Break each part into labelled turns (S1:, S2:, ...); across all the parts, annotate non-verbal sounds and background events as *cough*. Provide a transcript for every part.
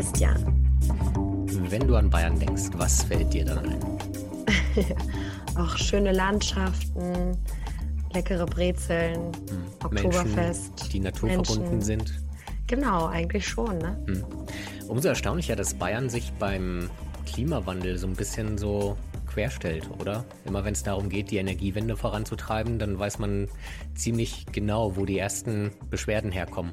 S1: Christian.
S2: Wenn du an Bayern denkst, was fällt dir dann ein? *laughs*
S1: Auch schöne Landschaften, leckere Brezeln, hm. Oktoberfest.
S2: Menschen, die naturverbunden Menschen. sind.
S1: Genau, eigentlich schon. Ne? Hm.
S2: Umso erstaunlicher, dass Bayern sich beim Klimawandel so ein bisschen so querstellt, oder? Immer wenn es darum geht, die Energiewende voranzutreiben, dann weiß man ziemlich genau, wo die ersten Beschwerden herkommen.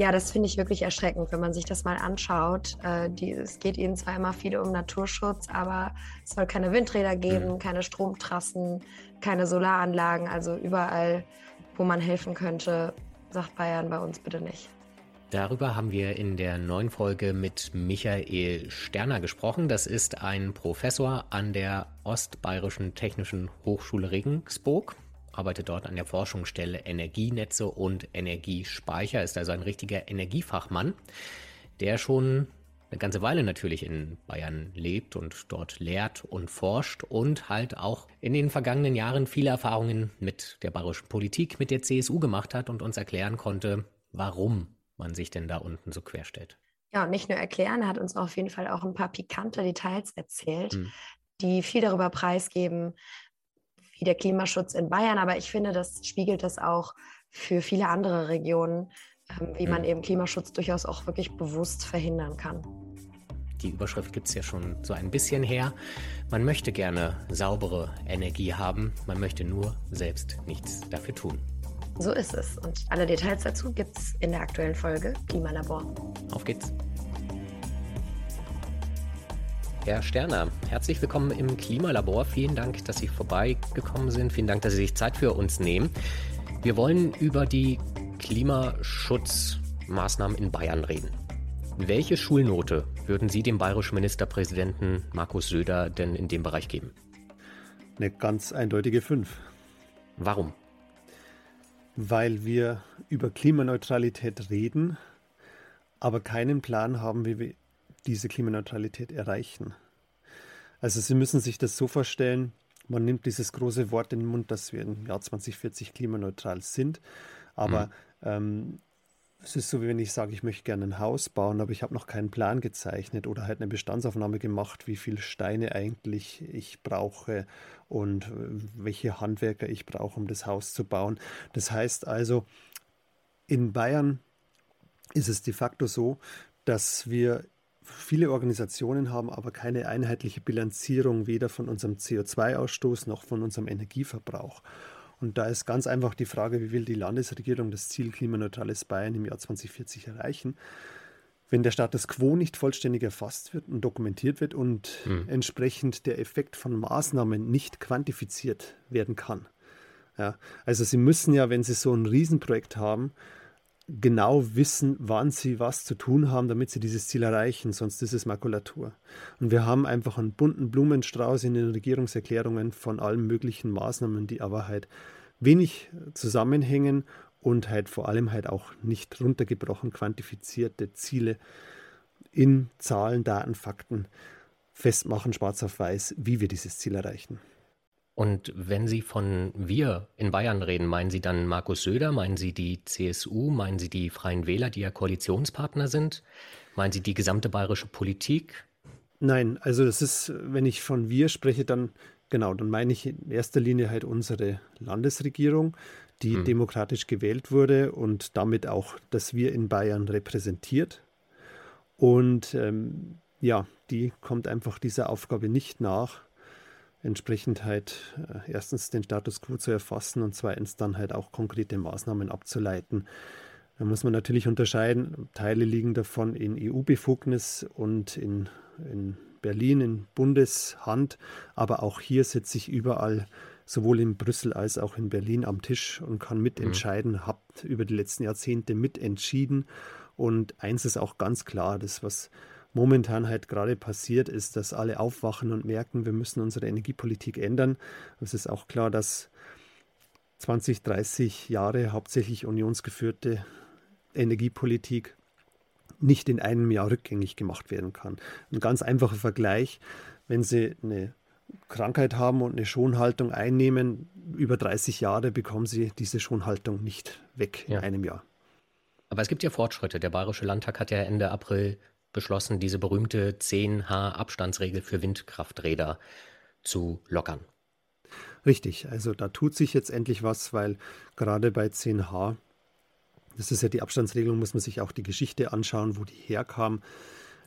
S1: Ja, das finde ich wirklich erschreckend, wenn man sich das mal anschaut. Äh, die, es geht ihnen zwar immer viel um Naturschutz, aber es soll keine Windräder geben, mhm. keine Stromtrassen, keine Solaranlagen. Also überall, wo man helfen könnte, sagt Bayern bei uns bitte nicht.
S2: Darüber haben wir in der neuen Folge mit Michael Sterner gesprochen. Das ist ein Professor an der Ostbayerischen Technischen Hochschule Regensburg arbeitet dort an der Forschungsstelle Energienetze und Energiespeicher, ist also ein richtiger Energiefachmann, der schon eine ganze Weile natürlich in Bayern lebt und dort lehrt und forscht und halt auch in den vergangenen Jahren viele Erfahrungen mit der bayerischen Politik, mit der CSU gemacht hat und uns erklären konnte, warum man sich denn da unten so querstellt.
S1: Ja, und nicht nur erklären, er hat uns auf jeden Fall auch ein paar pikante Details erzählt, hm. die viel darüber preisgeben, wie der Klimaschutz in Bayern, aber ich finde, das spiegelt das auch für viele andere Regionen, ähm, wie man eben Klimaschutz durchaus auch wirklich bewusst verhindern kann.
S2: Die Überschrift gibt es ja schon so ein bisschen her. Man möchte gerne saubere Energie haben, man möchte nur selbst nichts dafür tun.
S1: So ist es. Und alle Details dazu gibt es in der aktuellen Folge Klimalabor.
S2: Auf geht's. Herr Sterner, herzlich willkommen im Klimalabor. Vielen Dank, dass Sie vorbeigekommen sind. Vielen Dank, dass Sie sich Zeit für uns nehmen. Wir wollen über die Klimaschutzmaßnahmen in Bayern reden. Welche Schulnote würden Sie dem bayerischen Ministerpräsidenten Markus Söder denn in dem Bereich geben?
S3: Eine ganz eindeutige 5.
S2: Warum?
S3: Weil wir über Klimaneutralität reden, aber keinen Plan haben, wie wir diese Klimaneutralität erreichen. Also Sie müssen sich das so vorstellen, man nimmt dieses große Wort in den Mund, dass wir im Jahr 2040 klimaneutral sind, aber mhm. ähm, es ist so, wie wenn ich sage, ich möchte gerne ein Haus bauen, aber ich habe noch keinen Plan gezeichnet oder halt eine Bestandsaufnahme gemacht, wie viele Steine eigentlich ich brauche und äh, welche Handwerker ich brauche, um das Haus zu bauen. Das heißt also, in Bayern ist es de facto so, dass wir Viele Organisationen haben aber keine einheitliche Bilanzierung weder von unserem CO2-Ausstoß noch von unserem Energieverbrauch. Und da ist ganz einfach die Frage, wie will die Landesregierung das Ziel klimaneutrales Bayern im Jahr 2040 erreichen? Wenn der Status quo nicht vollständig erfasst wird und dokumentiert wird und mhm. entsprechend der Effekt von Maßnahmen nicht quantifiziert werden kann. Ja, also Sie müssen ja, wenn Sie so ein Riesenprojekt haben, genau wissen, wann sie was zu tun haben, damit sie dieses Ziel erreichen, sonst ist es Makulatur. Und wir haben einfach einen bunten Blumenstrauß in den Regierungserklärungen von allen möglichen Maßnahmen, die aber halt wenig zusammenhängen und halt vor allem halt auch nicht runtergebrochen quantifizierte Ziele in Zahlen, Daten, Fakten festmachen, schwarz auf weiß, wie wir dieses Ziel erreichen.
S2: Und wenn Sie von wir in Bayern reden, meinen Sie dann Markus Söder, meinen Sie die CSU, meinen Sie die Freien Wähler, die ja Koalitionspartner sind? Meinen Sie die gesamte bayerische Politik?
S3: Nein, also das ist, wenn ich von wir spreche, dann genau, dann meine ich in erster Linie halt unsere Landesregierung, die hm. demokratisch gewählt wurde und damit auch das Wir in Bayern repräsentiert. Und ähm, ja, die kommt einfach dieser Aufgabe nicht nach entsprechend halt äh, erstens den Status quo zu erfassen und zweitens dann halt auch konkrete Maßnahmen abzuleiten. Da muss man natürlich unterscheiden, Teile liegen davon in EU-Befugnis und in, in Berlin in Bundeshand, aber auch hier sitze ich überall, sowohl in Brüssel als auch in Berlin am Tisch und kann mitentscheiden, mhm. habe über die letzten Jahrzehnte mitentschieden. Und eins ist auch ganz klar, das, was momentan halt gerade passiert, ist, dass alle aufwachen und merken, wir müssen unsere Energiepolitik ändern. Es ist auch klar, dass 20, 30 Jahre hauptsächlich unionsgeführte Energiepolitik nicht in einem Jahr rückgängig gemacht werden kann. Ein ganz einfacher Vergleich, wenn Sie eine Krankheit haben und eine Schonhaltung einnehmen, über 30 Jahre bekommen Sie diese Schonhaltung nicht weg ja. in einem Jahr.
S2: Aber es gibt ja Fortschritte. Der Bayerische Landtag hat ja Ende April beschlossen, diese berühmte 10H Abstandsregel für Windkrafträder zu lockern.
S3: Richtig, also da tut sich jetzt endlich was, weil gerade bei 10H, das ist ja die Abstandsregelung, muss man sich auch die Geschichte anschauen, wo die herkam.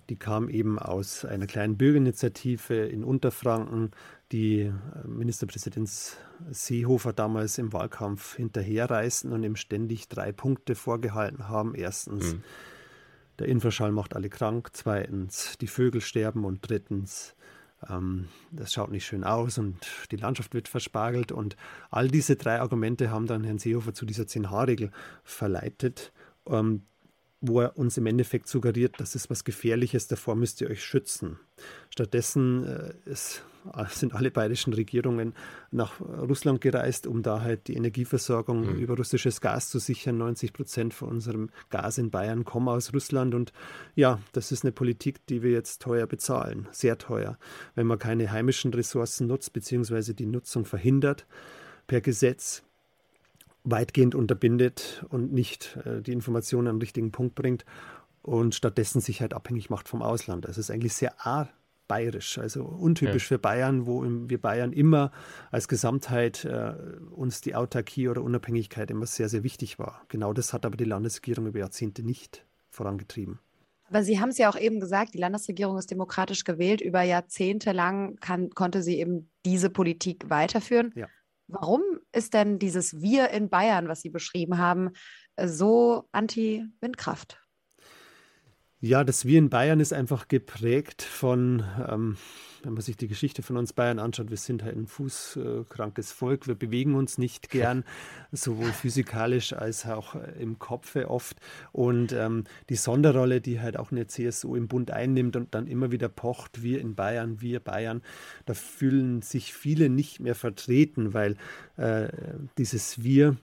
S3: Die kam eben aus einer kleinen Bürgerinitiative in Unterfranken, die äh, Ministerpräsident Seehofer damals im Wahlkampf hinterherreisten und ihm ständig drei Punkte vorgehalten haben. Erstens, mhm. Der Infraschall macht alle krank. Zweitens, die Vögel sterben. Und drittens, ähm, das schaut nicht schön aus und die Landschaft wird verspargelt. Und all diese drei Argumente haben dann Herrn Seehofer zu dieser 10-H-Regel verleitet. Ähm, wo er uns im Endeffekt suggeriert, das ist was Gefährliches, davor müsst ihr euch schützen. Stattdessen äh, ist, sind alle bayerischen Regierungen nach Russland gereist, um da halt die Energieversorgung mhm. über russisches Gas zu sichern. 90 Prozent von unserem Gas in Bayern kommen aus Russland. Und ja, das ist eine Politik, die wir jetzt teuer bezahlen, sehr teuer. Wenn man keine heimischen Ressourcen nutzt, beziehungsweise die Nutzung verhindert per Gesetz, weitgehend unterbindet und nicht äh, die Informationen am richtigen Punkt bringt und stattdessen sich halt abhängig macht vom Ausland. Das ist eigentlich sehr bayerisch, also untypisch ja. für Bayern, wo wir Bayern immer als Gesamtheit äh, uns die Autarkie oder Unabhängigkeit immer sehr, sehr wichtig war. Genau das hat aber die Landesregierung über Jahrzehnte nicht vorangetrieben.
S1: Aber Sie haben es ja auch eben gesagt, die Landesregierung ist demokratisch gewählt. Über Jahrzehnte lang kann, konnte sie eben diese Politik weiterführen. Ja. Warum ist denn dieses Wir in Bayern, was Sie beschrieben haben, äh, so anti-Windkraft?
S3: Ja, das Wir in Bayern ist einfach geprägt von, ähm, wenn man sich die Geschichte von uns Bayern anschaut, wir sind halt ein fußkrankes Volk, wir bewegen uns nicht gern, *laughs* sowohl physikalisch als auch im Kopfe oft. Und ähm, die Sonderrolle, die halt auch eine CSU im Bund einnimmt und dann immer wieder pocht, wir in Bayern, wir Bayern, da fühlen sich viele nicht mehr vertreten, weil äh, dieses Wir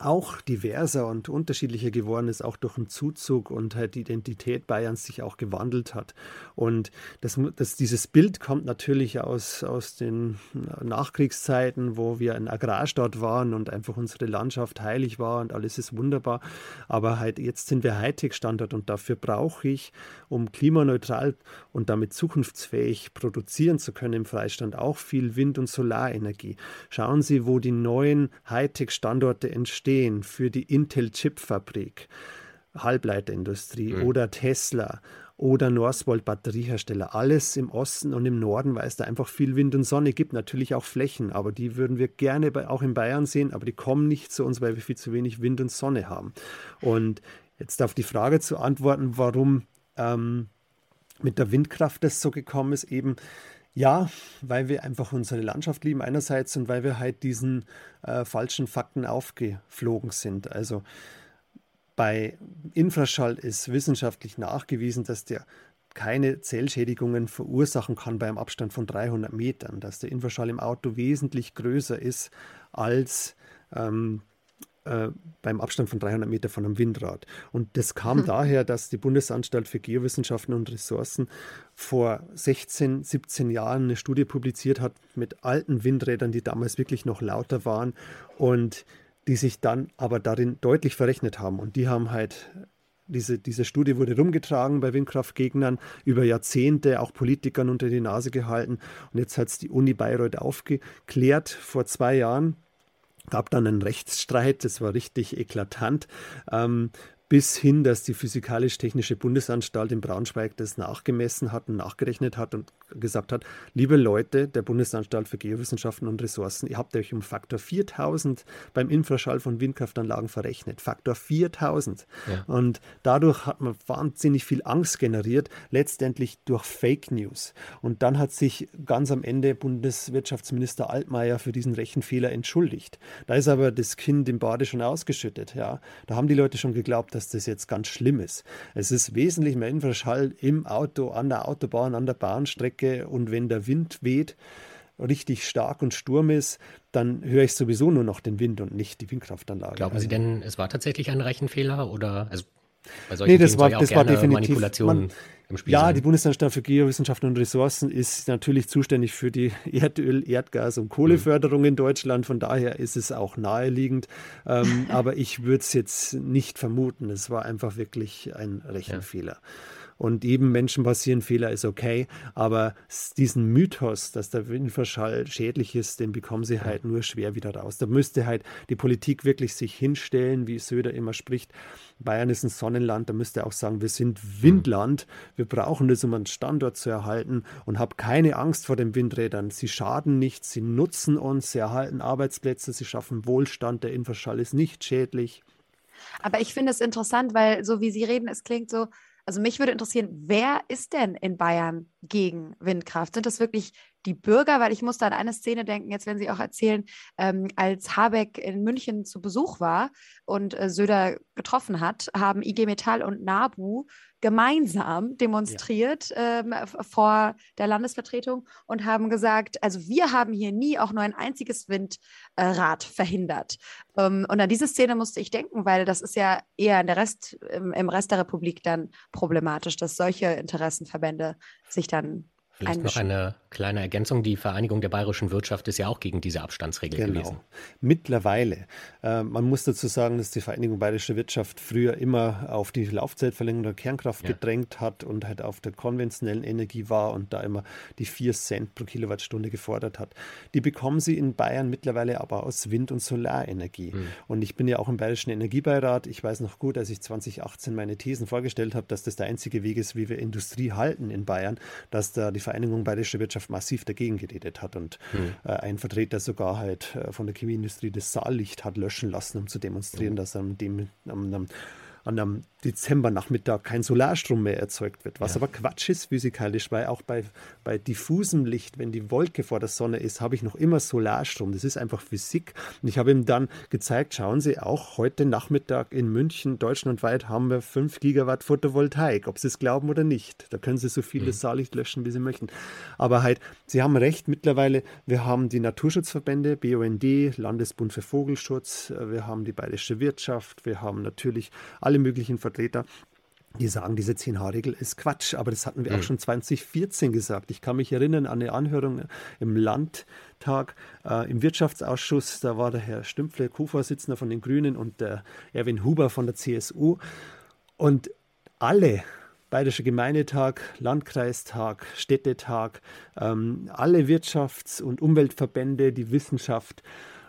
S3: auch diverser und unterschiedlicher geworden ist, auch durch den Zuzug und halt die Identität Bayerns sich auch gewandelt hat. Und das, das, dieses Bild kommt natürlich aus, aus den Nachkriegszeiten, wo wir ein Agrarstaat waren und einfach unsere Landschaft heilig war und alles ist wunderbar. Aber halt jetzt sind wir Hightech-Standort und dafür brauche ich, um klimaneutral und damit zukunftsfähig produzieren zu können im Freistand, auch viel Wind- und Solarenergie. Schauen Sie, wo die neuen Hightech-Standorte entstehen stehen für die Intel-Chip-Fabrik, Halbleiterindustrie mhm. oder Tesla oder Northvolt Batteriehersteller. Alles im Osten und im Norden, weil es da einfach viel Wind und Sonne gibt. Natürlich auch Flächen, aber die würden wir gerne bei, auch in Bayern sehen, aber die kommen nicht zu uns, weil wir viel zu wenig Wind und Sonne haben. Und jetzt auf die Frage zu antworten, warum ähm, mit der Windkraft das so gekommen ist, eben ja, weil wir einfach unsere Landschaft lieben einerseits und weil wir halt diesen äh, falschen Fakten aufgeflogen sind. Also bei Infraschall ist wissenschaftlich nachgewiesen, dass der keine Zellschädigungen verursachen kann bei einem Abstand von 300 Metern, dass der Infraschall im Auto wesentlich größer ist als ähm, äh, beim Abstand von 300 Meter von einem Windrad. Und das kam hm. daher, dass die Bundesanstalt für Geowissenschaften und Ressourcen vor 16, 17 Jahren eine Studie publiziert hat mit alten Windrädern, die damals wirklich noch lauter waren und die sich dann aber darin deutlich verrechnet haben. Und die haben halt diese, diese Studie wurde rumgetragen bei Windkraftgegnern über Jahrzehnte, auch Politikern unter die Nase gehalten. Und jetzt hat es die Uni Bayreuth aufgeklärt vor zwei Jahren gab dann einen Rechtsstreit, das war richtig eklatant. Ähm, bis hin, dass die Physikalisch-Technische Bundesanstalt in Braunschweig das nachgemessen hat und nachgerechnet hat und gesagt hat, liebe Leute der Bundesanstalt für Geowissenschaften und Ressourcen, ihr habt euch um Faktor 4000 beim Infraschall von Windkraftanlagen verrechnet. Faktor 4000. Ja. Und dadurch hat man wahnsinnig viel Angst generiert, letztendlich durch Fake News. Und dann hat sich ganz am Ende Bundeswirtschaftsminister Altmaier für diesen Rechenfehler entschuldigt. Da ist aber das Kind im Bade schon ausgeschüttet. Ja. Da haben die Leute schon geglaubt, dass das jetzt ganz schlimm ist. Es ist wesentlich mehr Infraschall im Auto, an der Autobahn, an der Bahnstrecke Strecke und wenn der Wind weht, richtig stark und Sturm ist, dann höre ich sowieso nur noch den Wind und nicht die Windkraftanlage.
S2: Glauben Sie also denn, es war tatsächlich ein Rechenfehler oder also
S3: bei solchen nee, das war, das war definitiv man, im Spiel Ja, sein. die Bundesanstalt für Geowissenschaften und Ressourcen ist natürlich zuständig für die *laughs* Erdöl-, Erdgas- und Kohleförderung mhm. in Deutschland. Von daher ist es auch naheliegend. Ähm, *laughs* aber ich würde es jetzt nicht vermuten. Es war einfach wirklich ein Rechenfehler. Ja. Und jedem Menschen passieren Fehler ist okay, aber diesen Mythos, dass der Infraschall schädlich ist, den bekommen sie halt nur schwer wieder raus. Da müsste halt die Politik wirklich sich hinstellen, wie Söder immer spricht. Bayern ist ein Sonnenland, da müsste auch sagen, wir sind Windland, wir brauchen das, um einen Standort zu erhalten und habe keine Angst vor den Windrädern. Sie schaden nicht, sie nutzen uns, sie erhalten Arbeitsplätze, sie schaffen Wohlstand, der Infraschall ist nicht schädlich.
S1: Aber ich finde es interessant, weil so wie Sie reden, es klingt so, also mich würde interessieren, wer ist denn in Bayern gegen Windkraft? Sind das wirklich die Bürger? Weil ich muss da an eine Szene denken, jetzt werden Sie auch erzählen, ähm, als Habeck in München zu Besuch war und äh, Söder getroffen hat, haben IG Metall und NABU gemeinsam demonstriert ja. ähm, vor der Landesvertretung und haben gesagt, also wir haben hier nie auch nur ein einziges Windrad verhindert. Ähm, und an diese Szene musste ich denken, weil das ist ja eher in der Rest, im, im Rest der Republik dann problematisch, dass solche Interessenverbände sich dann
S2: Vielleicht noch eine kleine Ergänzung. Die Vereinigung der bayerischen Wirtschaft ist ja auch gegen diese Abstandsregel genau. gewesen.
S3: Mittlerweile. Äh, man muss dazu sagen, dass die Vereinigung bayerische Wirtschaft früher immer auf die Laufzeitverlängerung der Kernkraft ja. gedrängt hat und halt auf der konventionellen Energie war und da immer die 4 Cent pro Kilowattstunde gefordert hat. Die bekommen sie in Bayern mittlerweile aber aus Wind- und Solarenergie. Mhm. Und ich bin ja auch im Bayerischen Energiebeirat. Ich weiß noch gut, als ich 2018 meine Thesen vorgestellt habe, dass das der einzige Weg ist, wie wir Industrie halten in Bayern, dass da die Vereinigung Bayerische Wirtschaft massiv dagegen geredet hat und mhm. äh, ein Vertreter sogar halt äh, von der Chemieindustrie das Saallicht hat löschen lassen, um zu demonstrieren, mhm. dass er dem, am, am an einem Dezembernachmittag kein Solarstrom mehr erzeugt wird. Was ja. aber Quatsch ist physikalisch, weil auch bei, bei diffusem Licht, wenn die Wolke vor der Sonne ist, habe ich noch immer Solarstrom. Das ist einfach Physik. Und ich habe ihm dann gezeigt, schauen Sie, auch heute Nachmittag in München, deutschlandweit, haben wir 5 Gigawatt Photovoltaik, ob Sie es glauben oder nicht. Da können Sie so viel mhm. Saallicht löschen, wie Sie möchten. Aber halt, Sie haben recht, mittlerweile, wir haben die Naturschutzverbände, BUND, Landesbund für Vogelschutz, wir haben die Bayerische Wirtschaft, wir haben natürlich alle möglichen Verbände, Vertreter, die sagen, diese 10H-Regel ist Quatsch. Aber das hatten wir mhm. auch schon 2014 gesagt. Ich kann mich erinnern an eine Anhörung im Landtag, äh, im Wirtschaftsausschuss. Da war der Herr Stümpfle, Co-Vorsitzender von den Grünen und der Erwin Huber von der CSU. Und alle Bayerische Gemeindetag, Landkreistag, Städtetag, ähm, alle Wirtschafts- und Umweltverbände, die Wissenschaft,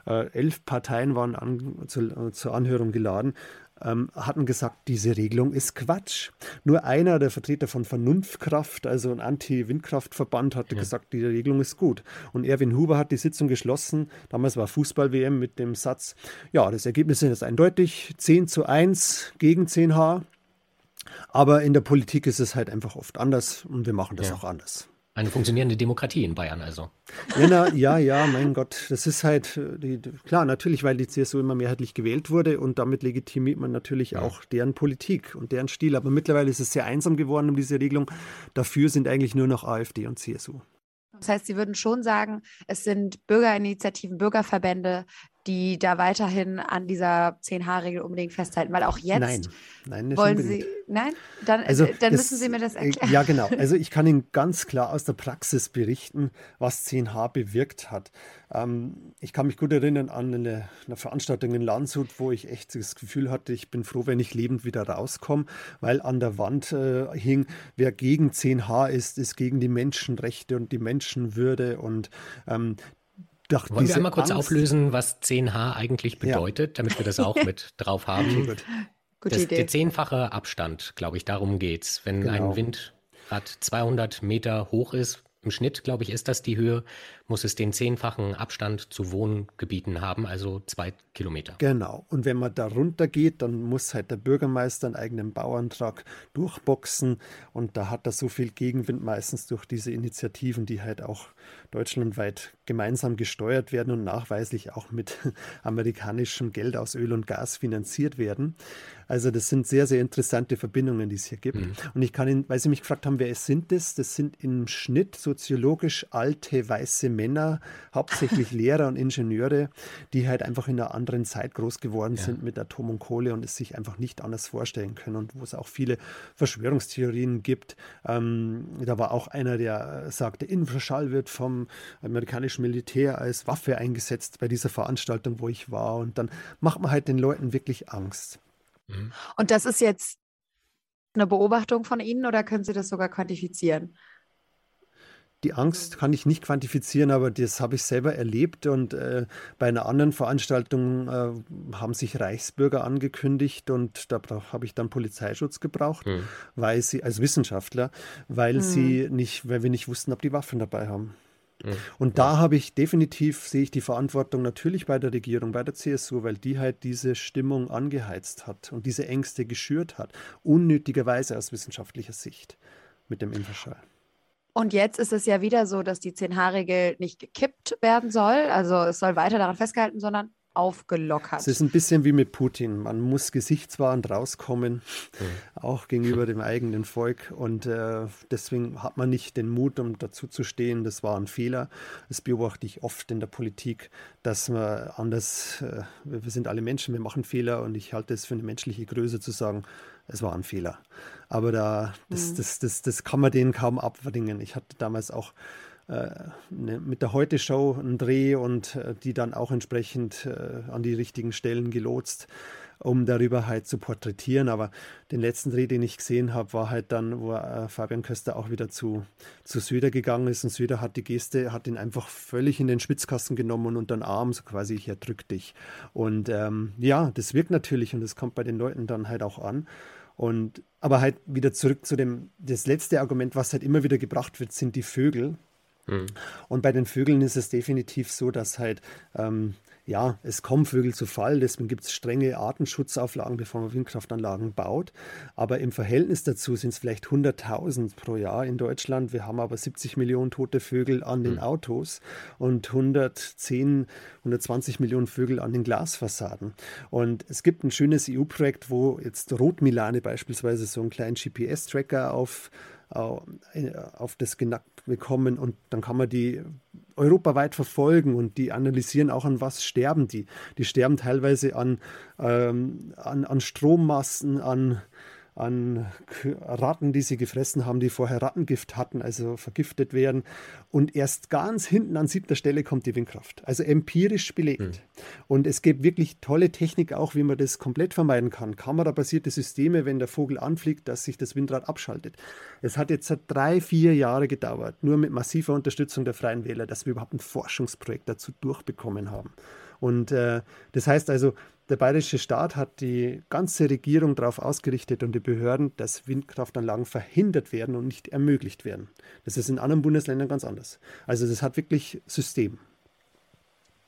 S3: äh, elf Parteien waren an, zu, äh, zur Anhörung geladen ähm, hatten gesagt, diese Regelung ist Quatsch. Nur einer, der Vertreter von Vernunftkraft, also ein Anti-Windkraftverband, hatte ja. gesagt, die Regelung ist gut. Und Erwin Huber hat die Sitzung geschlossen. Damals war Fußball-WM mit dem Satz, ja, das Ergebnis ist jetzt eindeutig, 10 zu 1 gegen 10H. Aber in der Politik ist es halt einfach oft anders und wir machen das ja. auch anders.
S2: Eine funktionierende Demokratie in Bayern also.
S3: Ja, na, ja, ja, mein Gott, das ist halt, äh, die, klar, natürlich, weil die CSU immer mehrheitlich gewählt wurde und damit legitimiert man natürlich ja. auch deren Politik und deren Stil. Aber mittlerweile ist es sehr einsam geworden um diese Regelung. Dafür sind eigentlich nur noch AfD und CSU.
S1: Das heißt, Sie würden schon sagen, es sind Bürgerinitiativen, Bürgerverbände, die da weiterhin an dieser 10H-Regel unbedingt festhalten, weil auch jetzt
S3: nein, nein,
S1: wollen Sie, nein, dann, also dann das, müssen Sie mir das äh, erklären.
S3: Ja, genau. *laughs* Also ich kann Ihnen ganz klar aus der Praxis berichten, was 10H bewirkt hat. Ähm, ich kann mich gut erinnern an eine, eine, Veranstaltung in Landshut, wo ich echt das Gefühl hatte, ich bin froh, wenn ich lebend wieder rauskomme, weil an der Wand äh, hing, wer gegen 10H ist, ist gegen die Menschenrechte und die Menschenwürde und ähm,
S2: doch, Wollen wir einmal kurz Angst. auflösen, was 10H eigentlich bedeutet, ja. damit wir das auch mit *laughs* drauf haben? Gut. Gute das, Idee. Der zehnfache Abstand, glaube ich, darum geht es. Wenn genau. ein Windrad 200 Meter hoch ist, im Schnitt, glaube ich, ist das die Höhe, muss es den zehnfachen Abstand zu Wohngebieten haben, also zwei Kilometer.
S3: Genau. Und wenn man da runter geht, dann muss halt der Bürgermeister einen eigenen Bauantrag durchboxen. Und da hat er so viel Gegenwind meistens durch diese Initiativen, die halt auch deutschlandweit gemeinsam gesteuert werden und nachweislich auch mit *laughs* amerikanischem Geld aus Öl und Gas finanziert werden. Also das sind sehr, sehr interessante Verbindungen, die es hier gibt. Mhm. Und ich kann Ihnen, weil Sie mich gefragt haben, wer es sind das? Das sind im Schnitt soziologisch alte weiße Männer, hauptsächlich *laughs* Lehrer und Ingenieure, die halt einfach in einer anderen Zeit groß geworden ja. sind mit Atom und Kohle und es sich einfach nicht anders vorstellen können und wo es auch viele Verschwörungstheorien gibt. Ähm, da war auch einer, der sagte, Infraschall wird vom amerikanischen Militär als Waffe eingesetzt bei dieser Veranstaltung, wo ich war. Und dann macht man halt den Leuten wirklich Angst.
S1: Mhm. Und das ist jetzt
S4: eine Beobachtung von Ihnen oder können Sie das sogar quantifizieren?
S3: Die Angst kann ich nicht quantifizieren, aber das habe ich selber erlebt. Und äh, bei einer anderen Veranstaltung äh, haben sich Reichsbürger angekündigt und da habe ich dann Polizeischutz gebraucht, mhm. weil sie als Wissenschaftler, weil mhm. sie nicht, weil wir nicht wussten, ob die Waffen dabei haben. Mhm. Und da habe ich definitiv, sehe ich die Verantwortung natürlich bei der Regierung, bei der CSU, weil die halt diese Stimmung angeheizt hat und diese Ängste geschürt hat, unnötigerweise aus wissenschaftlicher Sicht mit dem Infraschall.
S4: Und jetzt ist es ja wieder so, dass die 10H-Regel nicht gekippt werden soll. Also es soll weiter daran festgehalten, sondern aufgelockert.
S3: Es ist ein bisschen wie mit Putin. Man muss gesichtswahrend rauskommen, mhm. auch gegenüber dem eigenen Volk. Und äh, deswegen hat man nicht den Mut, um dazu zu stehen, das war ein Fehler. Das beobachte ich oft in der Politik, dass man anders, äh, wir sind alle Menschen, wir machen Fehler und ich halte es für eine menschliche Größe zu sagen, es war ein Fehler. Aber da, das, mhm. das, das, das kann man denen kaum abdingen. Ich hatte damals auch äh, ne, mit der Heute-Show einen Dreh und äh, die dann auch entsprechend äh, an die richtigen Stellen gelotst um darüber halt zu porträtieren. Aber den letzten Dreh, den ich gesehen habe, war halt dann, wo äh, Fabian Köster auch wieder zu, zu Söder gegangen ist. Und Söder hat die Geste, hat ihn einfach völlig in den Schwitzkasten genommen und unter den Arm, so quasi, ich erdrück dich. Und ähm, ja, das wirkt natürlich und das kommt bei den Leuten dann halt auch an. Und aber halt wieder zurück zu dem, das letzte Argument, was halt immer wieder gebracht wird, sind die Vögel. Mhm. Und bei den Vögeln ist es definitiv so, dass halt ähm, ja, es kommen Vögel zu Fall, deswegen gibt es strenge Artenschutzauflagen, bevor man Windkraftanlagen baut. Aber im Verhältnis dazu sind es vielleicht 100.000 pro Jahr in Deutschland. Wir haben aber 70 Millionen tote Vögel an den hm. Autos und 110, 120 Millionen Vögel an den Glasfassaden. Und es gibt ein schönes EU-Projekt, wo jetzt Rotmilane beispielsweise so einen kleinen GPS-Tracker auf auf das genackt bekommen und dann kann man die europaweit verfolgen und die analysieren auch an was sterben die. Die sterben teilweise an, ähm, an, an Strommassen, an an Ratten, die sie gefressen haben, die vorher Rattengift hatten, also vergiftet werden. Und erst ganz hinten an siebter Stelle kommt die Windkraft. Also empirisch belegt. Mhm. Und es gibt wirklich tolle Technik auch, wie man das komplett vermeiden kann. Kamerabasierte Systeme, wenn der Vogel anfliegt, dass sich das Windrad abschaltet. Es hat jetzt seit drei, vier Jahre gedauert, nur mit massiver Unterstützung der Freien Wähler, dass wir überhaupt ein Forschungsprojekt dazu durchbekommen haben. Und äh, das heißt also, der bayerische Staat hat die ganze Regierung darauf ausgerichtet und die Behörden, dass Windkraftanlagen verhindert werden und nicht ermöglicht werden. Das ist in anderen Bundesländern ganz anders. Also das hat wirklich System.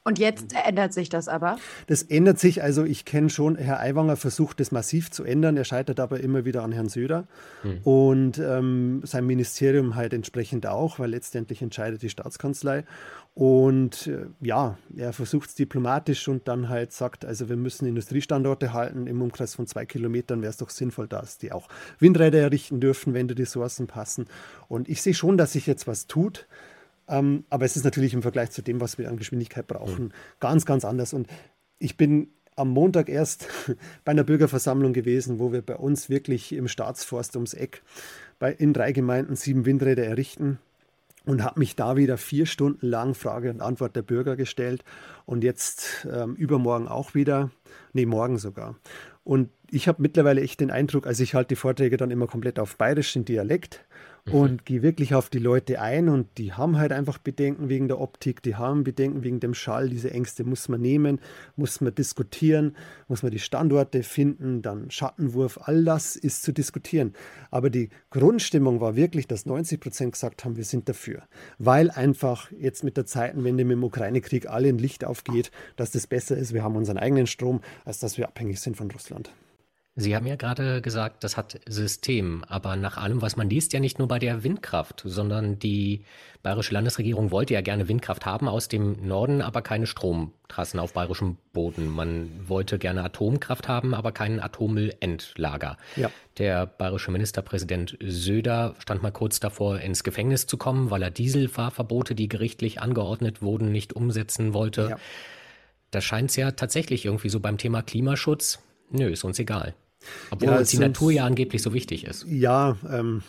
S4: Und jetzt ändert sich das aber?
S3: Das ändert sich. Also ich kenne schon, Herr Aiwanger versucht das massiv zu ändern. Er scheitert aber immer wieder an Herrn Söder hm. und ähm, sein Ministerium halt entsprechend auch, weil letztendlich entscheidet die Staatskanzlei. Und äh, ja, er versucht es diplomatisch und dann halt sagt, also wir müssen Industriestandorte halten. Im Umkreis von zwei Kilometern wäre es doch sinnvoll, dass die auch Windräder errichten dürfen, wenn die Ressourcen passen. Und ich sehe schon, dass sich jetzt was tut. Ähm, aber es ist natürlich im Vergleich zu dem, was wir an Geschwindigkeit brauchen, mhm. ganz, ganz anders. Und ich bin am Montag erst *laughs* bei einer Bürgerversammlung gewesen, wo wir bei uns wirklich im Staatsforst ums Eck bei, in drei Gemeinden sieben Windräder errichten und habe mich da wieder vier Stunden lang Frage und Antwort der Bürger gestellt und jetzt ähm, übermorgen auch wieder, nee, morgen sogar. Und ich habe mittlerweile echt den Eindruck, also ich halte die Vorträge dann immer komplett auf bayerischen Dialekt. Und gehe wirklich auf die Leute ein und die haben halt einfach Bedenken wegen der Optik, die haben Bedenken wegen dem Schall. Diese Ängste muss man nehmen, muss man diskutieren, muss man die Standorte finden, dann Schattenwurf, all das ist zu diskutieren. Aber die Grundstimmung war wirklich, dass 90 Prozent gesagt haben, wir sind dafür, weil einfach jetzt mit der Zeitenwende mit dem Ukraine-Krieg alle ein Licht aufgeht, dass das besser ist, wir haben unseren eigenen Strom, als dass wir abhängig sind von Russland.
S2: Sie haben ja gerade gesagt, das hat System, aber nach allem, was man liest, ja nicht nur bei der Windkraft, sondern die bayerische Landesregierung wollte ja gerne Windkraft haben aus dem Norden, aber keine Stromtrassen auf bayerischem Boden. Man wollte gerne Atomkraft haben, aber keinen Atommüllendlager. Ja. Der bayerische Ministerpräsident Söder stand mal kurz davor, ins Gefängnis zu kommen, weil er Dieselfahrverbote, die gerichtlich angeordnet wurden, nicht umsetzen wollte. Ja. Da scheint es ja tatsächlich irgendwie so beim Thema Klimaschutz, nö, ist uns egal. Obwohl ja, uns die Natur ja angeblich so wichtig ist.
S3: Ja, ähm,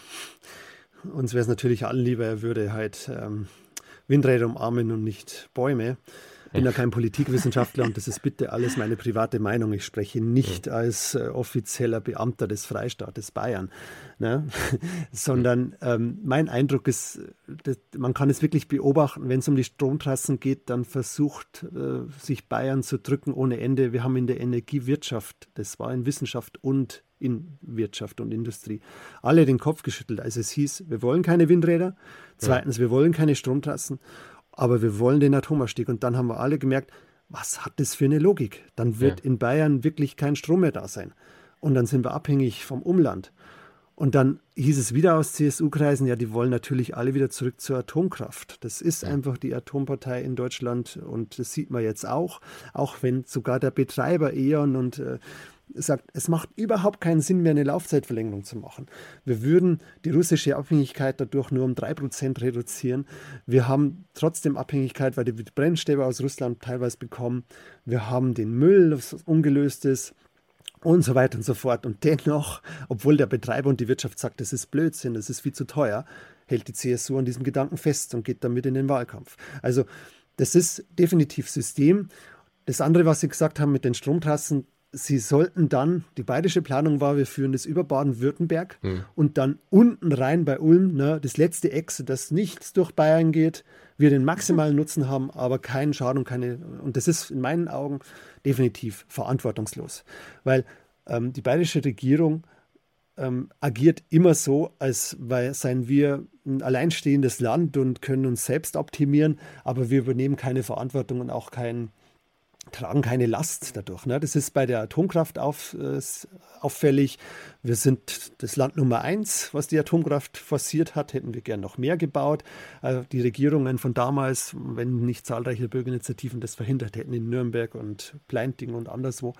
S3: uns wäre es natürlich allen lieber, er würde halt ähm, Windräder umarmen und nicht Bäume. Bin ja kein Politikwissenschaftler und das ist bitte alles meine private Meinung. Ich spreche nicht als äh, offizieller Beamter des Freistaates Bayern, ne? *laughs* sondern ähm, mein Eindruck ist, dass, man kann es wirklich beobachten, wenn es um die Stromtrassen geht, dann versucht äh, sich Bayern zu drücken ohne Ende. Wir haben in der Energiewirtschaft, das war in Wissenschaft und in Wirtschaft und Industrie, alle den Kopf geschüttelt, als es hieß, wir wollen keine Windräder, zweitens, wir wollen keine Stromtrassen, aber wir wollen den Atomausstieg. Und dann haben wir alle gemerkt, was hat das für eine Logik? Dann wird ja. in Bayern wirklich kein Strom mehr da sein. Und dann sind wir abhängig vom Umland. Und dann hieß es wieder aus CSU-Kreisen, ja, die wollen natürlich alle wieder zurück zur Atomkraft. Das ist ja. einfach die Atompartei in Deutschland und das sieht man jetzt auch, auch wenn sogar der Betreiber E.ON und äh, sagt, es macht überhaupt keinen Sinn mehr, eine Laufzeitverlängerung zu machen. Wir würden die russische Abhängigkeit dadurch nur um 3% reduzieren. Wir haben trotzdem Abhängigkeit, weil wir die Brennstäbe aus Russland teilweise bekommen. Wir haben den Müll, das ungelöst ist und so weiter und so fort. Und dennoch, obwohl der Betreiber und die Wirtschaft sagt, das ist Blödsinn, das ist viel zu teuer, hält die CSU an diesem Gedanken fest und geht damit in den Wahlkampf. Also das ist definitiv System. Das andere, was Sie gesagt haben mit den Stromtrassen, sie sollten dann, die bayerische Planung war, wir führen das über Baden-Württemberg hm. und dann unten rein bei Ulm, ne, das letzte Eck, dass nichts durch Bayern geht, wir den maximalen *laughs* Nutzen haben, aber keinen Schaden und keine, und das ist in meinen Augen definitiv verantwortungslos, weil ähm, die bayerische Regierung ähm, agiert immer so, als weil seien wir ein alleinstehendes Land und können uns selbst optimieren, aber wir übernehmen keine Verantwortung und auch keinen tragen keine Last dadurch. Ne? Das ist bei der Atomkraft auf, äh, auffällig. Wir sind das Land Nummer eins, was die Atomkraft forciert hat. Hätten wir gern noch mehr gebaut. Äh, die Regierungen von damals, wenn nicht zahlreiche Bürgerinitiativen das verhindert hätten in Nürnberg und Pleinting und anderswo.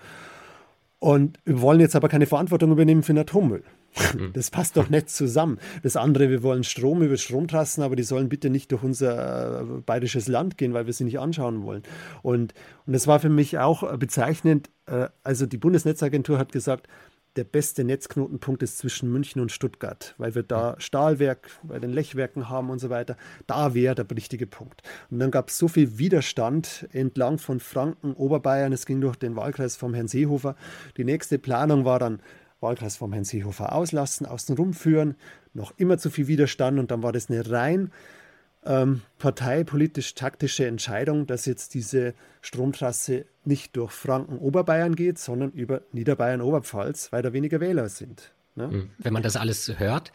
S3: Und wir wollen jetzt aber keine Verantwortung übernehmen für den Atommüll. Mhm. Das passt doch nicht zusammen. Das andere, wir wollen Strom über Stromtrassen, aber die sollen bitte nicht durch unser äh, bayerisches Land gehen, weil wir sie nicht anschauen wollen. Und, und das war für mich auch bezeichnend. Äh, also die Bundesnetzagentur hat gesagt, der beste Netzknotenpunkt ist zwischen München und Stuttgart, weil wir da Stahlwerk bei den Lechwerken haben und so weiter. Da wäre der richtige Punkt. Und dann gab es so viel Widerstand entlang von Franken, Oberbayern. Es ging durch den Wahlkreis vom Herrn Seehofer. Die nächste Planung war dann Wahlkreis vom Herrn Seehofer auslassen, außen rumführen. Noch immer zu viel Widerstand und dann war das eine rein ähm, parteipolitisch-taktische Entscheidung, dass jetzt diese Stromtrasse nicht durch Franken-Oberbayern geht, sondern über Niederbayern-Oberpfalz, weil da weniger Wähler sind.
S2: Ne? Hm. Wenn man das alles hört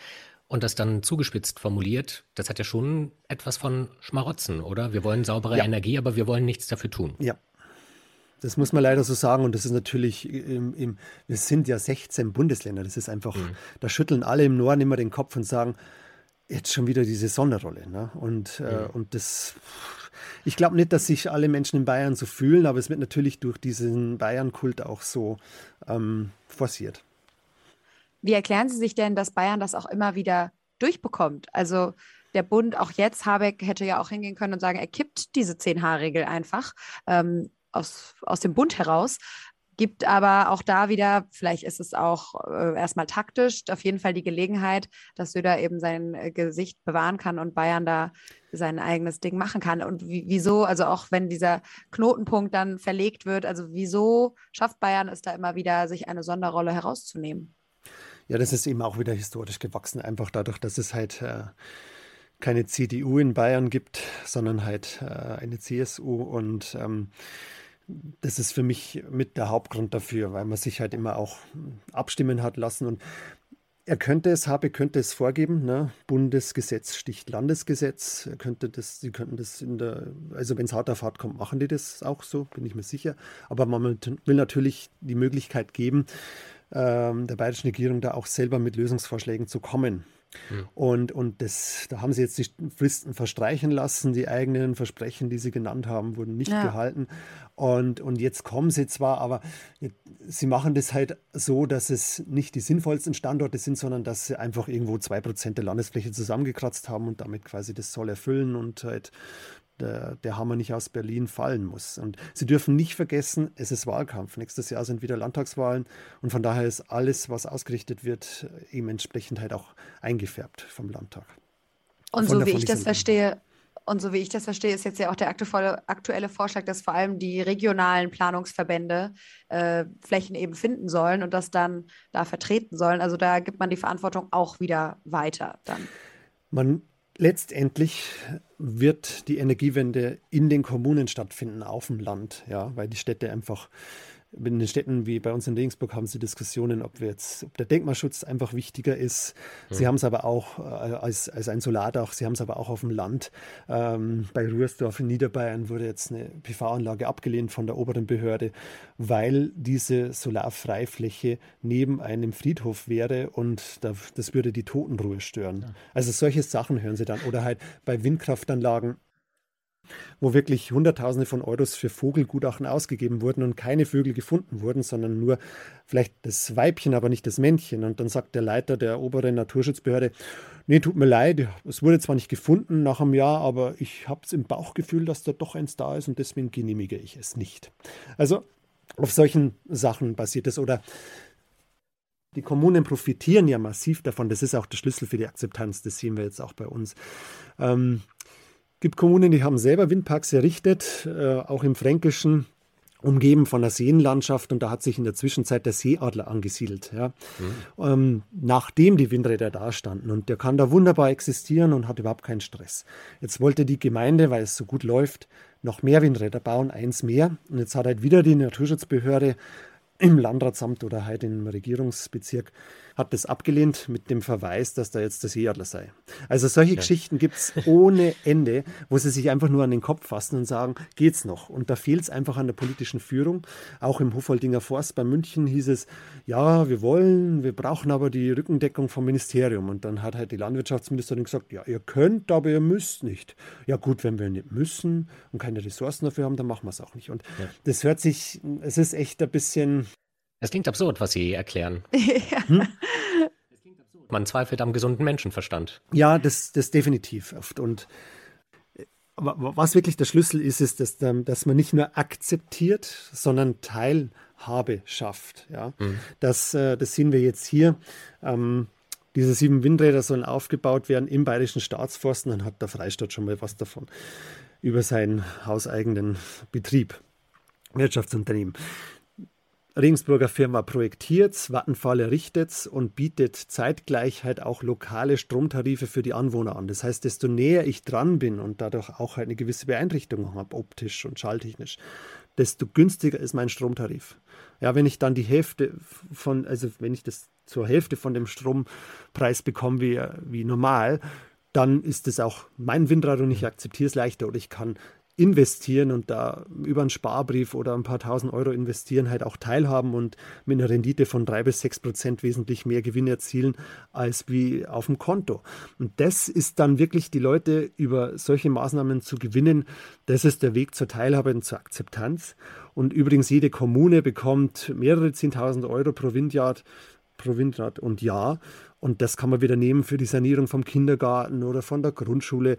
S2: und das dann zugespitzt formuliert, das hat ja schon etwas von Schmarotzen, oder? Wir wollen saubere ja. Energie, aber wir wollen nichts dafür tun.
S3: Ja. Das muss man leider so sagen. Und das ist natürlich, im, im, wir sind ja 16 Bundesländer. Das ist einfach, mhm. da schütteln alle im Norden immer den Kopf und sagen, jetzt schon wieder diese Sonderrolle. Ne? Und, äh, ja. und das, ich glaube nicht, dass sich alle Menschen in Bayern so fühlen, aber es wird natürlich durch diesen Bayern-Kult auch so ähm, forciert.
S4: Wie erklären Sie sich denn, dass Bayern das auch immer wieder durchbekommt? Also der Bund, auch jetzt, Habeck hätte ja auch hingehen können und sagen, er kippt diese 10H-Regel einfach ähm, aus, aus dem Bund heraus gibt aber auch da wieder, vielleicht ist es auch äh, erstmal taktisch, auf jeden Fall die Gelegenheit, dass Söder eben sein äh, Gesicht bewahren kann und Bayern da sein eigenes Ding machen kann. Und wieso, also auch wenn dieser Knotenpunkt dann verlegt wird, also wieso schafft Bayern es da immer wieder, sich eine Sonderrolle herauszunehmen?
S3: Ja, das ist eben auch wieder historisch gewachsen, einfach dadurch, dass es halt äh, keine CDU in Bayern gibt, sondern halt äh, eine CSU und ähm, das ist für mich mit der Hauptgrund dafür, weil man sich halt immer auch abstimmen hat lassen. Und er könnte es, habe könnte es vorgeben, ne? Bundesgesetz sticht Landesgesetz. Er könnte das, sie könnten das in der, also wenn es hart auf hart kommt, machen die das auch so, bin ich mir sicher. Aber man will natürlich die Möglichkeit geben, ähm, der bayerischen Regierung da auch selber mit Lösungsvorschlägen zu kommen. Mhm. Und, und das, da haben sie jetzt die Fristen verstreichen lassen. Die eigenen Versprechen, die sie genannt haben, wurden nicht ja. gehalten. Und, und jetzt kommen sie zwar, aber sie machen das halt so, dass es nicht die sinnvollsten Standorte sind, sondern dass sie einfach irgendwo zwei Prozent der Landesfläche zusammengekratzt haben und damit quasi das soll erfüllen und halt der, der Hammer nicht aus Berlin fallen muss. Und Sie dürfen nicht vergessen, es ist Wahlkampf. Nächstes Jahr sind wieder Landtagswahlen und von daher ist alles, was ausgerichtet wird, eben entsprechend halt auch eingefärbt vom Landtag.
S4: Und so wie ich das verstehe, Und so wie ich das verstehe, ist jetzt ja auch der aktuelle, aktuelle Vorschlag, dass vor allem die regionalen Planungsverbände äh, Flächen eben finden sollen und das dann da vertreten sollen. Also da gibt man die Verantwortung auch wieder weiter dann.
S3: Man letztendlich wird die Energiewende in den Kommunen stattfinden, auf dem Land, ja, weil die Städte einfach in den Städten wie bei uns in Regensburg haben sie Diskussionen, ob, jetzt, ob der Denkmalschutz einfach wichtiger ist. Mhm. Sie haben es aber auch äh, als, als ein Solardach, sie haben es aber auch auf dem Land. Ähm, bei Ruhersdorf in Niederbayern wurde jetzt eine PV-Anlage abgelehnt von der oberen Behörde, weil diese Solarfreifläche neben einem Friedhof wäre und da, das würde die Totenruhe stören. Ja. Also solche Sachen hören sie dann. Oder halt bei Windkraftanlagen wo wirklich Hunderttausende von Euros für Vogelgutachten ausgegeben wurden und keine Vögel gefunden wurden, sondern nur vielleicht das Weibchen, aber nicht das Männchen. Und dann sagt der Leiter der oberen Naturschutzbehörde, nee, tut mir leid, es wurde zwar nicht gefunden nach einem Jahr, aber ich habe es im Bauchgefühl, dass da doch eins da ist und deswegen genehmige ich es nicht. Also auf solchen Sachen basiert es. Oder die Kommunen profitieren ja massiv davon. Das ist auch der Schlüssel für die Akzeptanz. Das sehen wir jetzt auch bei uns. Ähm, gibt Kommunen, die haben selber Windparks errichtet, äh, auch im Fränkischen, umgeben von der Seenlandschaft und da hat sich in der Zwischenzeit der Seeadler angesiedelt, ja. Mhm. Ähm, nachdem die Windräder da standen. Und der kann da wunderbar existieren und hat überhaupt keinen Stress. Jetzt wollte die Gemeinde, weil es so gut läuft, noch mehr Windräder bauen, eins mehr. Und jetzt hat halt wieder die Naturschutzbehörde im Landratsamt oder halt im Regierungsbezirk hat das abgelehnt mit dem Verweis, dass da jetzt der Seeadler sei. Also solche ja. Geschichten gibt es ohne Ende, wo sie sich einfach nur an den Kopf fassen und sagen, geht's noch? Und da fehlt es einfach an der politischen Führung. Auch im Hofoldinger Forst bei München hieß es, ja, wir wollen, wir brauchen aber die Rückendeckung vom Ministerium. Und dann hat halt die Landwirtschaftsministerin gesagt, ja, ihr könnt, aber ihr müsst nicht. Ja gut, wenn wir nicht müssen und keine Ressourcen dafür haben, dann machen wir es auch nicht. Und ja. das hört sich, es ist echt ein bisschen
S2: es klingt absurd, was Sie erklären. *laughs* ja. Hm? Man zweifelt am gesunden Menschenverstand.
S3: Ja, das, das definitiv oft. Und was wirklich der Schlüssel ist, ist, dass, ähm, dass man nicht nur akzeptiert, sondern Teilhabe schafft. Ja? Mhm. Das, äh, das sehen wir jetzt hier. Ähm, diese sieben Windräder sollen aufgebaut werden im Bayerischen Staatsforsten. Dann hat der Freistaat schon mal was davon über seinen hauseigenen Betrieb, Wirtschaftsunternehmen. Regensburger Firma projektiert, Vattenfall errichtet und bietet zeitgleich halt auch lokale Stromtarife für die Anwohner an. Das heißt, desto näher ich dran bin und dadurch auch halt eine gewisse Beeinträchtigung habe, optisch und schalltechnisch, desto günstiger ist mein Stromtarif. Ja, wenn ich dann die Hälfte von, also wenn ich das zur Hälfte von dem Strompreis bekomme wie, wie normal, dann ist es auch mein Windrad und ich akzeptiere es leichter oder ich kann investieren und da über einen Sparbrief oder ein paar tausend Euro investieren, halt auch teilhaben und mit einer Rendite von drei bis sechs Prozent wesentlich mehr Gewinn erzielen als wie auf dem Konto. Und das ist dann wirklich die Leute über solche Maßnahmen zu gewinnen. Das ist der Weg zur Teilhabe und zur Akzeptanz. Und übrigens, jede Kommune bekommt mehrere zehntausend Euro pro Windrad, pro Windrad und Jahr. Und das kann man wieder nehmen für die Sanierung vom Kindergarten oder von der Grundschule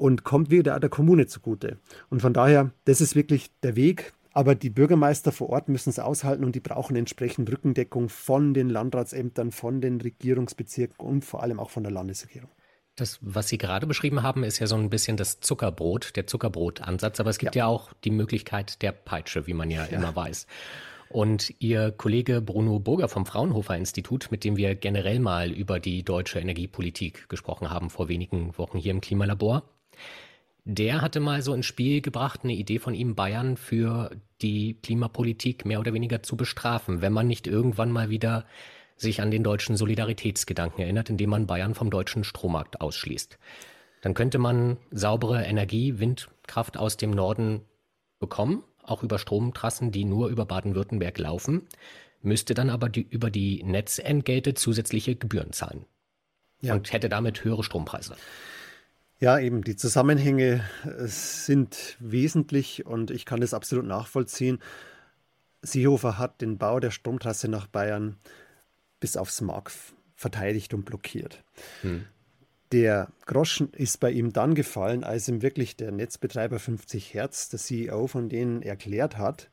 S3: und kommt wieder der Kommune zugute. Und von daher, das ist wirklich der Weg. Aber die Bürgermeister vor Ort müssen es aushalten und die brauchen entsprechend Rückendeckung von den Landratsämtern, von den Regierungsbezirken und vor allem auch von der Landesregierung.
S2: Das, was Sie gerade beschrieben haben, ist ja so ein bisschen das Zuckerbrot, der Zuckerbrotansatz. Aber es gibt ja, ja auch die Möglichkeit der Peitsche, wie man ja, ja. immer weiß. Und Ihr Kollege Bruno Burger vom Fraunhofer Institut, mit dem wir generell mal über die deutsche Energiepolitik gesprochen haben vor wenigen Wochen hier im Klimalabor, der hatte mal so ins Spiel gebracht, eine Idee von ihm, Bayern für die Klimapolitik mehr oder weniger zu bestrafen, wenn man nicht irgendwann mal wieder sich an den deutschen Solidaritätsgedanken erinnert, indem man Bayern vom deutschen Strommarkt ausschließt. Dann könnte man saubere Energie, Windkraft aus dem Norden bekommen, auch über Stromtrassen, die nur über Baden-Württemberg laufen, müsste dann aber die, über die Netzentgelte zusätzliche Gebühren zahlen ja. und hätte damit höhere Strompreise.
S3: Ja, eben, die Zusammenhänge äh, sind wesentlich und ich kann das absolut nachvollziehen. Seehofer hat den Bau der Stromtrasse nach Bayern bis aufs Mark verteidigt und blockiert. Hm. Der Groschen ist bei ihm dann gefallen, als ihm wirklich der Netzbetreiber 50 Hertz, der CEO von denen, erklärt hat,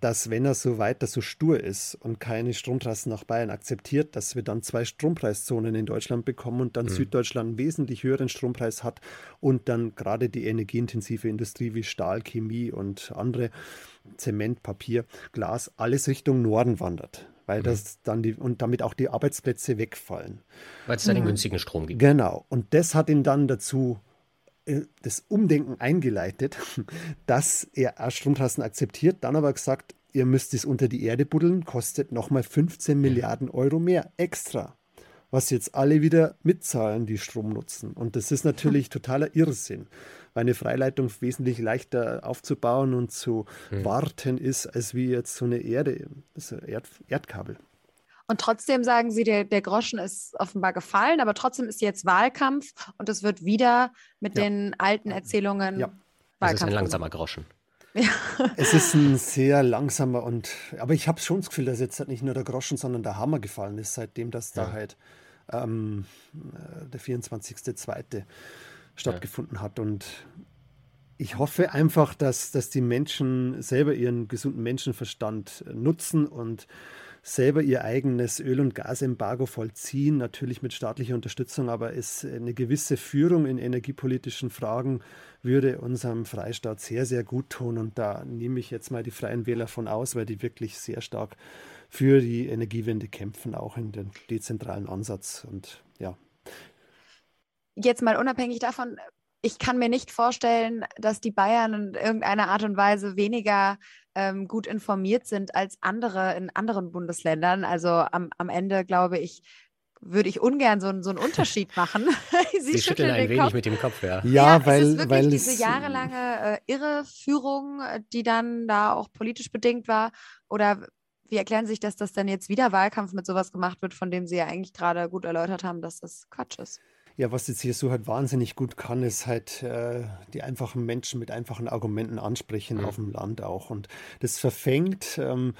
S3: dass wenn er so weiter so stur ist und keine Stromtrassen nach Bayern akzeptiert, dass wir dann zwei Strompreiszonen in Deutschland bekommen und dann mhm. Süddeutschland einen wesentlich höheren Strompreis hat und dann gerade die energieintensive Industrie wie Stahl, Chemie und andere Zement, Papier, Glas, alles Richtung Norden wandert. Weil mhm. das dann die und damit auch die Arbeitsplätze wegfallen.
S2: Weil es dann den günstigen Strom gibt.
S3: Genau. Und das hat ihn dann dazu das Umdenken eingeleitet, *laughs* dass er Stromtrassen akzeptiert, dann aber gesagt, ihr müsst es unter die Erde buddeln, kostet nochmal 15 Milliarden Euro mehr extra, was jetzt alle wieder mitzahlen, die Strom nutzen. Und das ist natürlich *laughs* totaler Irrsinn, weil eine Freileitung wesentlich leichter aufzubauen und zu mhm. warten ist, als wie jetzt so eine Erde, so Erd, Erdkabel.
S4: Und trotzdem sagen Sie, der, der Groschen ist offenbar gefallen, aber trotzdem ist jetzt Wahlkampf und es wird wieder mit ja. den alten Erzählungen. Ja.
S2: Wahlkampf das ist ein langsamer Groschen.
S3: Ja. Es ist ein sehr langsamer und, aber ich habe schon das Gefühl, dass jetzt halt nicht nur der Groschen, sondern der Hammer gefallen ist, seitdem das ja. da halt ähm, äh, der 24.02. stattgefunden hat. Und ich hoffe einfach, dass, dass die Menschen selber ihren gesunden Menschenverstand nutzen und selber ihr eigenes Öl- und Gasembargo vollziehen, natürlich mit staatlicher Unterstützung, aber es eine gewisse Führung in energiepolitischen Fragen würde unserem Freistaat sehr, sehr gut tun. Und da nehme ich jetzt mal die Freien Wähler von aus, weil die wirklich sehr stark für die Energiewende kämpfen, auch in den dezentralen Ansatz. Und ja.
S4: Jetzt mal unabhängig davon, ich kann mir nicht vorstellen, dass die Bayern in irgendeiner Art und Weise weniger ähm, gut informiert sind als andere in anderen Bundesländern. Also am, am Ende, glaube ich, würde ich ungern so, so einen Unterschied machen. *laughs*
S2: Sie, Sie schütteln ein wenig Kopf. mit dem Kopf, ja.
S3: Ja, ja weil,
S4: es ist
S3: weil
S4: diese es, jahrelange äh, Irreführung, äh, die dann da auch politisch bedingt war. Oder wie erklären Sie sich, dass das dann jetzt wieder Wahlkampf mit sowas gemacht wird, von dem Sie ja eigentlich gerade gut erläutert haben, dass das Quatsch ist?
S3: Ja, was die CSU halt wahnsinnig gut kann, ist halt äh, die einfachen Menschen mit einfachen Argumenten ansprechen mhm. auf dem Land auch. Und das verfängt. Ähm,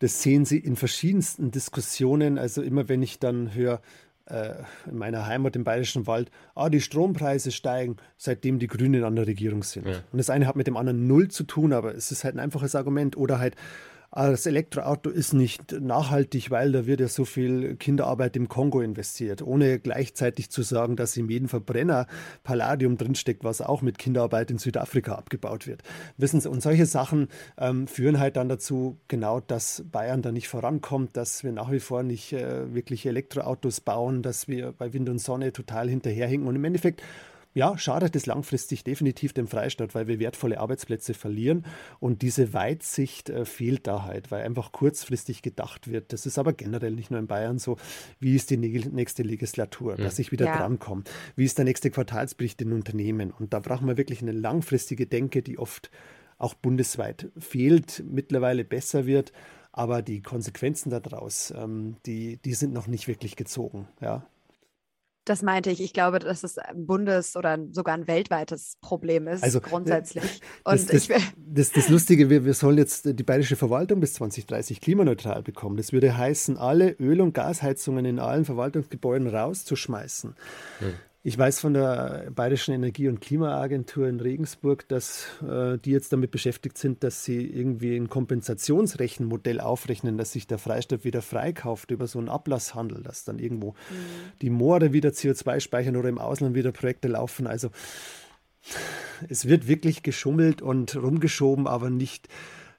S3: das sehen Sie in verschiedensten Diskussionen. Also immer wenn ich dann höre, äh, in meiner Heimat im Bayerischen Wald, ah, die Strompreise steigen, seitdem die Grünen an der Regierung sind. Ja. Und das eine hat mit dem anderen null zu tun, aber es ist halt ein einfaches Argument. Oder halt, das Elektroauto ist nicht nachhaltig, weil da wird ja so viel Kinderarbeit im Kongo investiert, ohne gleichzeitig zu sagen, dass in jedem Verbrenner Palladium drinsteckt, was auch mit Kinderarbeit in Südafrika abgebaut wird. Wissen Sie, und solche Sachen ähm, führen halt dann dazu, genau, dass Bayern da nicht vorankommt, dass wir nach wie vor nicht äh, wirklich Elektroautos bauen, dass wir bei Wind und Sonne total hinterherhinken und im Endeffekt ja, schadet es langfristig definitiv dem Freistaat, weil wir wertvolle Arbeitsplätze verlieren und diese Weitsicht äh, fehlt da halt, weil einfach kurzfristig gedacht wird. Das ist aber generell nicht nur in Bayern so. Wie ist die nächste Legislatur, dass ich wieder ja. drankomme? Wie ist der nächste Quartalsbericht in Unternehmen? Und da brauchen wir wirklich eine langfristige Denke, die oft auch bundesweit fehlt, mittlerweile besser wird. Aber die Konsequenzen daraus, ähm, die, die sind noch nicht wirklich gezogen. Ja.
S4: Das meinte ich. Ich glaube, dass es ein bundes- oder sogar ein weltweites Problem ist, also, grundsätzlich.
S3: Das, das, das, das, Lustige, wir, wir sollen jetzt die bayerische Verwaltung bis 2030 klimaneutral bekommen. Das würde heißen, alle Öl- und Gasheizungen in allen Verwaltungsgebäuden rauszuschmeißen. Hm. Ich weiß von der Bayerischen Energie- und Klimaagentur in Regensburg, dass äh, die jetzt damit beschäftigt sind, dass sie irgendwie ein Kompensationsrechenmodell aufrechnen, dass sich der Freistaat wieder freikauft über so einen Ablasshandel, dass dann irgendwo mhm. die Moore wieder CO2 speichern oder im Ausland wieder Projekte laufen. Also es wird wirklich geschummelt und rumgeschoben, aber nicht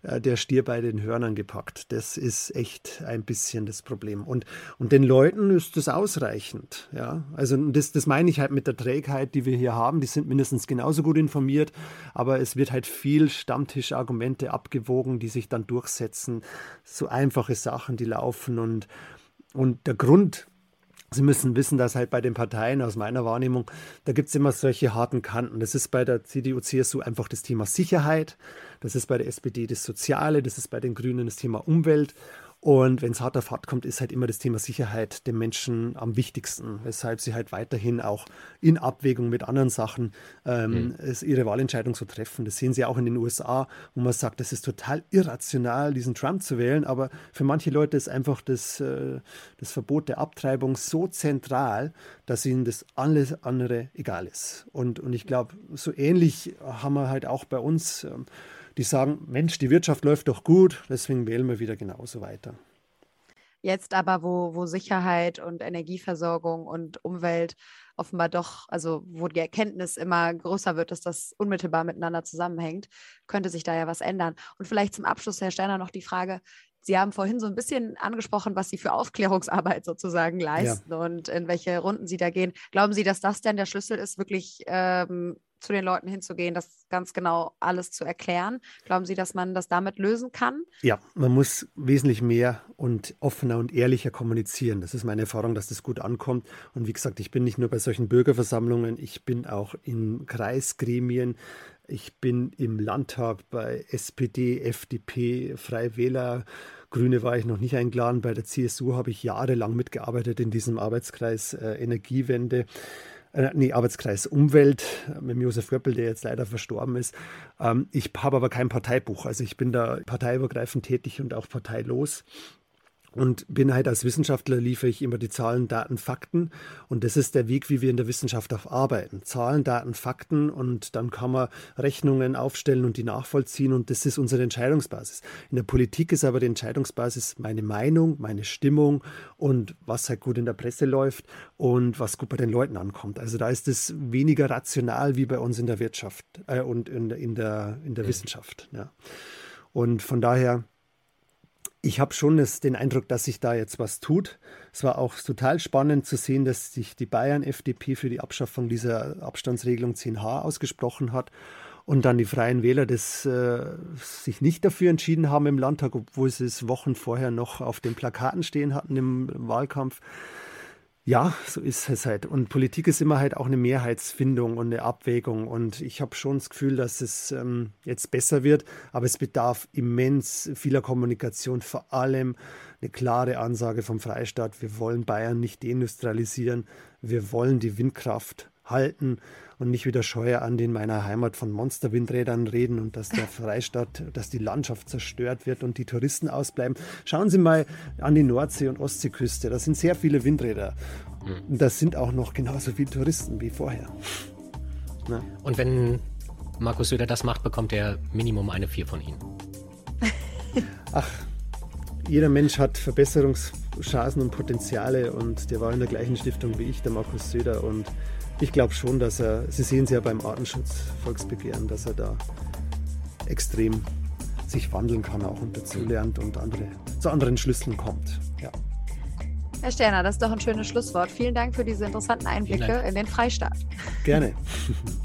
S3: der Stier bei den Hörnern gepackt. Das ist echt ein bisschen das Problem. Und, und den Leuten ist das ausreichend. Ja? Also das, das meine ich halt mit der Trägheit, die wir hier haben. Die sind mindestens genauso gut informiert, aber es wird halt viel Stammtischargumente abgewogen, die sich dann durchsetzen. So einfache Sachen, die laufen. Und, und der Grund, Sie müssen wissen, dass halt bei den Parteien aus meiner Wahrnehmung, da gibt es immer solche harten Kanten. Das ist bei der CDU, CSU einfach das Thema Sicherheit, das ist bei der SPD das Soziale, das ist bei den Grünen das Thema Umwelt und wenn es hart auf hart kommt, ist halt immer das Thema Sicherheit den Menschen am wichtigsten, weshalb sie halt weiterhin auch in Abwägung mit anderen Sachen ähm, mhm. ihre Wahlentscheidung so treffen. Das sehen sie auch in den USA, wo man sagt, das ist total irrational, diesen Trump zu wählen, aber für manche Leute ist einfach das, äh, das Verbot der Abtreibung so zentral, dass ihnen das alles andere egal ist. Und, und ich glaube, so ähnlich haben wir halt auch bei uns. Ähm, die sagen, Mensch, die Wirtschaft läuft doch gut, deswegen wählen wir wieder genauso weiter.
S4: Jetzt aber, wo, wo Sicherheit und Energieversorgung und Umwelt offenbar doch, also wo die Erkenntnis immer größer wird, dass das unmittelbar miteinander zusammenhängt, könnte sich da ja was ändern. Und vielleicht zum Abschluss, Herr Sterner, noch die Frage, Sie haben vorhin so ein bisschen angesprochen, was Sie für Aufklärungsarbeit sozusagen leisten ja. und in welche Runden Sie da gehen. Glauben Sie, dass das denn der Schlüssel ist, wirklich ähm, zu den Leuten hinzugehen, das ganz genau alles zu erklären? Glauben Sie, dass man das damit lösen kann?
S3: Ja, man muss wesentlich mehr und offener und ehrlicher kommunizieren. Das ist meine Erfahrung, dass das gut ankommt. Und wie gesagt, ich bin nicht nur bei solchen Bürgerversammlungen, ich bin auch in Kreisgremien, ich bin im Landtag bei SPD, FDP, Freie Wähler, Grüne war ich noch nicht eingeladen. Bei der CSU habe ich jahrelang mitgearbeitet in diesem Arbeitskreis äh, Energiewende. Äh, nee, Arbeitskreis Umwelt mit Josef Göppel, der jetzt leider verstorben ist. Ähm, ich habe aber kein Parteibuch. Also ich bin da parteiübergreifend tätig und auch parteilos. Und bin halt als Wissenschaftler liefere ich immer die Zahlen, Daten, Fakten. Und das ist der Weg, wie wir in der Wissenschaft auch arbeiten. Zahlen, Daten, Fakten und dann kann man Rechnungen aufstellen und die nachvollziehen. Und das ist unsere Entscheidungsbasis. In der Politik ist aber die Entscheidungsbasis meine Meinung, meine Stimmung und was halt gut in der Presse läuft und was gut bei den Leuten ankommt. Also da ist es weniger rational wie bei uns in der Wirtschaft äh, und in, in, der, in der ja. Wissenschaft. Ja. Und von daher ich habe schon das, den Eindruck, dass sich da jetzt was tut. Es war auch total spannend zu sehen, dass sich die Bayern-FDP für die Abschaffung dieser Abstandsregelung 10h ausgesprochen hat und dann die Freien Wähler das äh, sich nicht dafür entschieden haben im Landtag, obwohl sie es Wochen vorher noch auf den Plakaten stehen hatten im Wahlkampf. Ja, so ist es halt. Und Politik ist immer halt auch eine Mehrheitsfindung und eine Abwägung. Und ich habe schon das Gefühl, dass es ähm, jetzt besser wird. Aber es bedarf immens vieler Kommunikation, vor allem eine klare Ansage vom Freistaat. Wir wollen Bayern nicht deindustrialisieren. Wir wollen die Windkraft halten und nicht wieder Scheuer an in meiner Heimat von Monsterwindrädern reden und dass der *laughs* Freistaat, dass die Landschaft zerstört wird und die Touristen ausbleiben. Schauen Sie mal an die Nordsee- und Ostseeküste. Da sind sehr viele Windräder. Und das sind auch noch genauso viele Touristen wie vorher.
S2: Na? Und wenn Markus Söder das macht, bekommt er Minimum eine Vier von Ihnen. *laughs*
S3: Ach, jeder Mensch hat Verbesserungschancen und Potenziale und der war in der gleichen Stiftung wie ich, der Markus Söder. Und ich glaube schon, dass er, Sie sehen es ja beim Artenschutz Volksbegehren, dass er da extrem sich wandeln kann auch und dazulernt und andere, zu anderen Schlüsseln kommt. Ja.
S4: Herr Sterner, das ist doch ein schönes Schlusswort. Vielen Dank für diese interessanten Einblicke in den Freistaat.
S3: Gerne. *laughs*